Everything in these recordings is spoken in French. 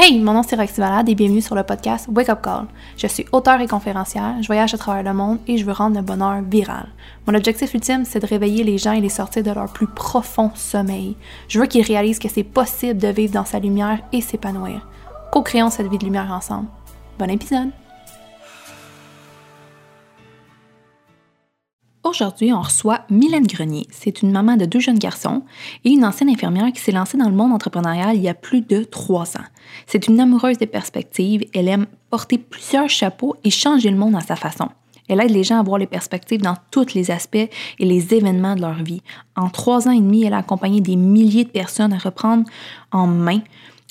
Hey, mon nom c'est Roxy Valade et bienvenue sur le podcast Wake Up Call. Je suis auteur et conférencière, je voyage à travers le monde et je veux rendre le bonheur viral. Mon objectif ultime, c'est de réveiller les gens et les sortir de leur plus profond sommeil. Je veux qu'ils réalisent que c'est possible de vivre dans sa lumière et s'épanouir. Co-créons cette vie de lumière ensemble. Bon épisode! Aujourd'hui, on reçoit Mylène Grenier. C'est une maman de deux jeunes garçons et une ancienne infirmière qui s'est lancée dans le monde entrepreneurial il y a plus de trois ans. C'est une amoureuse des perspectives. Elle aime porter plusieurs chapeaux et changer le monde à sa façon. Elle aide les gens à voir les perspectives dans tous les aspects et les événements de leur vie. En trois ans et demi, elle a accompagné des milliers de personnes à reprendre en main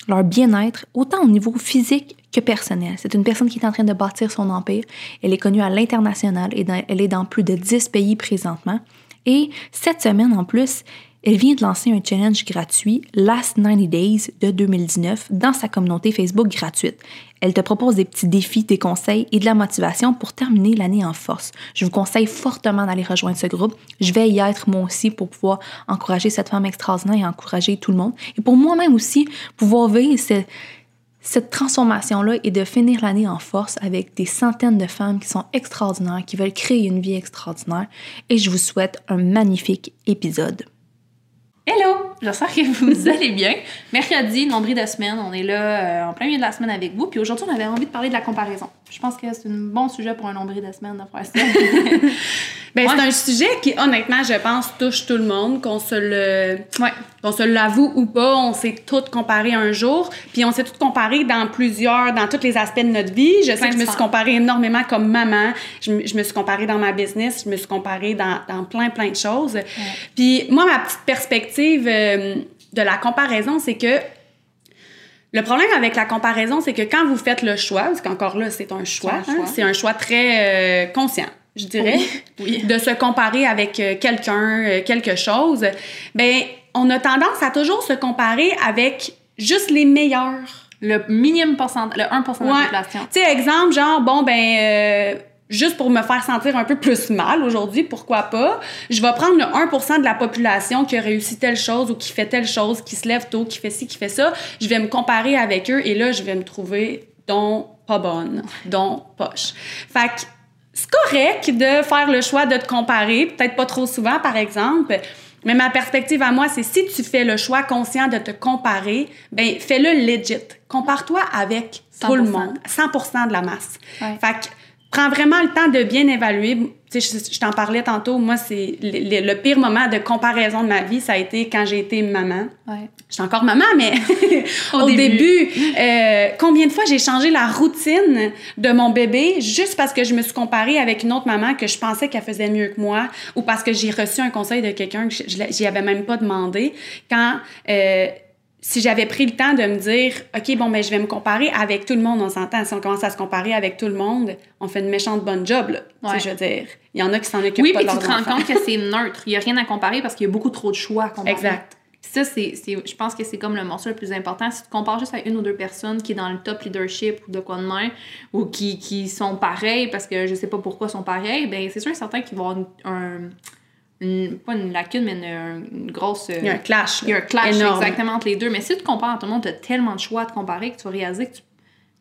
leur bien-être, autant au niveau physique que personnel. C'est une personne qui est en train de bâtir son empire. Elle est connue à l'international et elle est dans plus de 10 pays présentement. Et cette semaine, en plus, elle vient de lancer un challenge gratuit, Last 90 Days de 2019, dans sa communauté Facebook gratuite. Elle te propose des petits défis, des conseils et de la motivation pour terminer l'année en force. Je vous conseille fortement d'aller rejoindre ce groupe. Je vais y être moi aussi pour pouvoir encourager cette femme extraordinaire et encourager tout le monde. Et pour moi-même aussi, pouvoir vivre cette, cette transformation-là et de finir l'année en force avec des centaines de femmes qui sont extraordinaires, qui veulent créer une vie extraordinaire. Et je vous souhaite un magnifique épisode. Hello! J'espère que vous allez bien. Mercredi, nombril de semaine, on est là euh, en plein milieu de la semaine avec vous. Puis aujourd'hui, on avait envie de parler de la comparaison. Je pense que c'est un bon sujet pour un nombril de semaine de faire ça. ben, C'est un sujet qui, honnêtement, je pense, touche tout le monde, qu'on se le, ouais. qu'on se l'avoue ou pas. On s'est toutes comparées un jour, puis on s'est toutes comparées dans plusieurs, dans tous les aspects de notre vie. Je sais que je me suis comparée énormément comme maman. Je, me suis comparée dans ma business. Je me suis comparée dans, dans plein, plein de choses. Puis moi, ma petite perspective euh, de la comparaison, c'est que le problème avec la comparaison, c'est que quand vous faites le choix, parce qu'encore là, c'est un choix, c'est un, choix très euh, conscient, je dirais, de se comparer avec euh, quelqu'un, euh, quelque chose, ben on a tendance à toujours se comparer avec juste les meilleurs. Le minimum pourcentage, le 1% de la population. Tu sais, exemple, genre, bon, ben, juste pour me faire sentir un peu plus mal aujourd'hui, pourquoi pas, je vais prendre le 1% de la population qui a réussi telle chose ou qui fait telle chose, qui se lève tôt, qui fait ci, qui fait ça. Je vais me comparer avec eux et là, je vais me trouver dont pas bonne, dont poche. Fait que c'est correct de faire le choix de te comparer, peut-être pas trop souvent, par exemple. Mais ma perspective à moi, c'est si tu fais le choix conscient de te comparer, ben fais-le legit. Compare-toi avec tout le monde, 100% de la masse. Fait que prends vraiment le temps de bien évaluer. Tu sais, je, t'en parlais tantôt, moi, c'est le, pire moment de comparaison de ma vie, ça a été quand j'ai été maman. Ouais. J'étais encore maman, mais au, début, euh, combien de fois j'ai changé la routine de mon bébé juste parce que je me suis comparée avec une autre maman que je pensais qu'elle faisait mieux que moi ou parce que j'ai reçu un conseil de quelqu'un que j'y avais même pas demandé. Quand... Euh, si j'avais pris le temps de me dire, OK, bon, mais ben, je vais me comparer avec tout le monde, on s'entend. Si on commence à se comparer avec tout le monde, on fait une méchante bonne job, là. Je veux dire, il y en a qui s'en occupent oui, pas Oui, puis tu te rends compte que c'est neutre. Il n'y a rien à comparer parce qu'il y a beaucoup trop de choix à comparer. Exact. Ça, c'est, je pense que c'est comme le morceau le plus important. Si tu compares juste à une ou deux personnes qui est dans le top leadership ou de quoi de même, ou qui, qui sont pareilles parce que je sais pas pourquoi ils sont pareils, ben c'est sûr et certain qu'ils vont avoir un pas une lacune, mais une, grosse. Il y a un clash. Il y a un clash exactement entre les deux. Mais si tu compares tout le monde, tu as tellement de choix à te comparer que tu vas réaliser que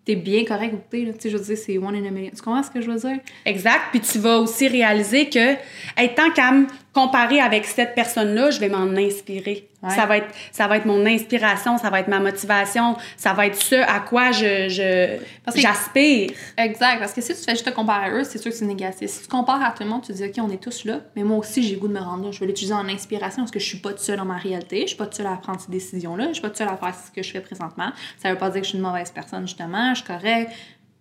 tu es bien correct où tu es. Tu sais, je veux dire, c'est one in a million. Tu comprends ce que je veux dire? Exact. Puis tu vas aussi réaliser que, hey, tant qu'à me comparer avec cette personne-là, je vais m'en inspirer. Ça, va être, ça va être mon inspiration, ça va être ma motivation, ça va être ce à quoi je, je j'aspire. Exact, parce que si tu fais juste te comparer à eux, c'est sûr que c'est négatif. Si tu compares à tout le monde, tu te dis, OK, on est tous là, mais moi aussi, j'ai le goût de me rendre là. Je vais l'utiliser en inspiration parce que je suis pas toute seule dans ma réalité, je suis pas toute seule à prendre ces décisions-là, je suis pas toute seule à faire ce que je fais présentement. Ça veut pas dire que je suis une mauvaise personne, justement, je suis correcte.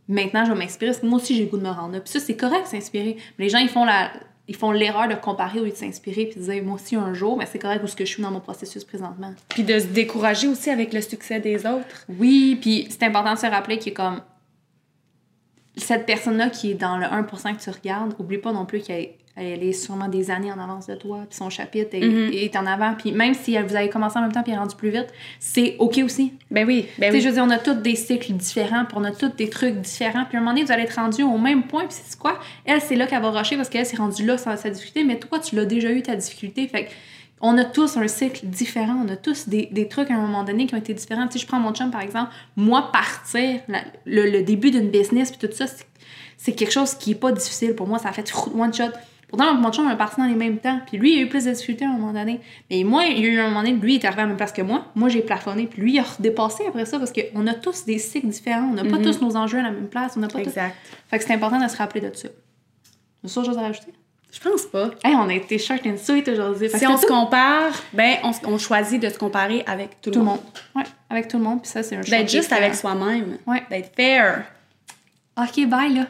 Maintenant, je vais m'inspirer parce que moi aussi, j'ai le goût de me rendre là. Puis ça, c'est correct, s'inspirer. Mais les gens, ils font la ils font l'erreur de comparer au lieu de s'inspirer puis de dire moi aussi un jour mais c'est correct où ce que je suis dans mon processus présentement. Puis de se décourager aussi avec le succès des autres. Oui puis c'est important de se rappeler qu'il y a comme cette personne là qui est dans le 1% que tu regardes oublie pas non plus a elle est sûrement des années en avance de toi, puis son chapitre est, mhm. est, en avant. Puis même si vous avez commencé en même temps puis est rendu plus vite, c'est OK aussi. Ben oui, ben oui. je veux dire, on a tous des cycles différents, puis on a tous des trucs différents. Puis à un moment donné, vous allez être rendu au même point, puis c'est quoi? Elle, c'est là qu'elle va rusher parce qu'elle s'est rendue là sans sa difficulté, mais toi, tu l'as déjà eu ta difficulté. Fait On a tous un cycle différent, on a tous des, des trucs à un moment donné qui ont été différents. Si je prends mon chum, par exemple, moi, partir, la- le, le début d'une business, puis tout ça, c'est- c'est quelque chose qui est pas difficile pour moi. Ça a fait one shot. Pourtant, mon chum est parti dans les mêmes temps. Puis lui, il a eu plus de difficultés à un moment donné. Mais moi, il y a eu un moment donné, lui, il est arrivé à la même place que moi. Moi, j'ai plafonné. Puis lui, il a redépassé après ça parce qu'on a tous des cycles différents. On n'a pas tous nos enjeux à la même place. On n'a pas tous- Exact. Fait que c'est important de se rappeler de ça. C'est ça, chose à rajouter? Je pense pas. Hey, on a été short and sweet aujourd'hui. Si on se compare, ben on, on choisit de se comparer avec tout, Tout le monde. Ouais, avec tout le monde. Puis ça, c'est un choix D'être juste avec soi-même. Ouais. D'être fair. OK, bye, là.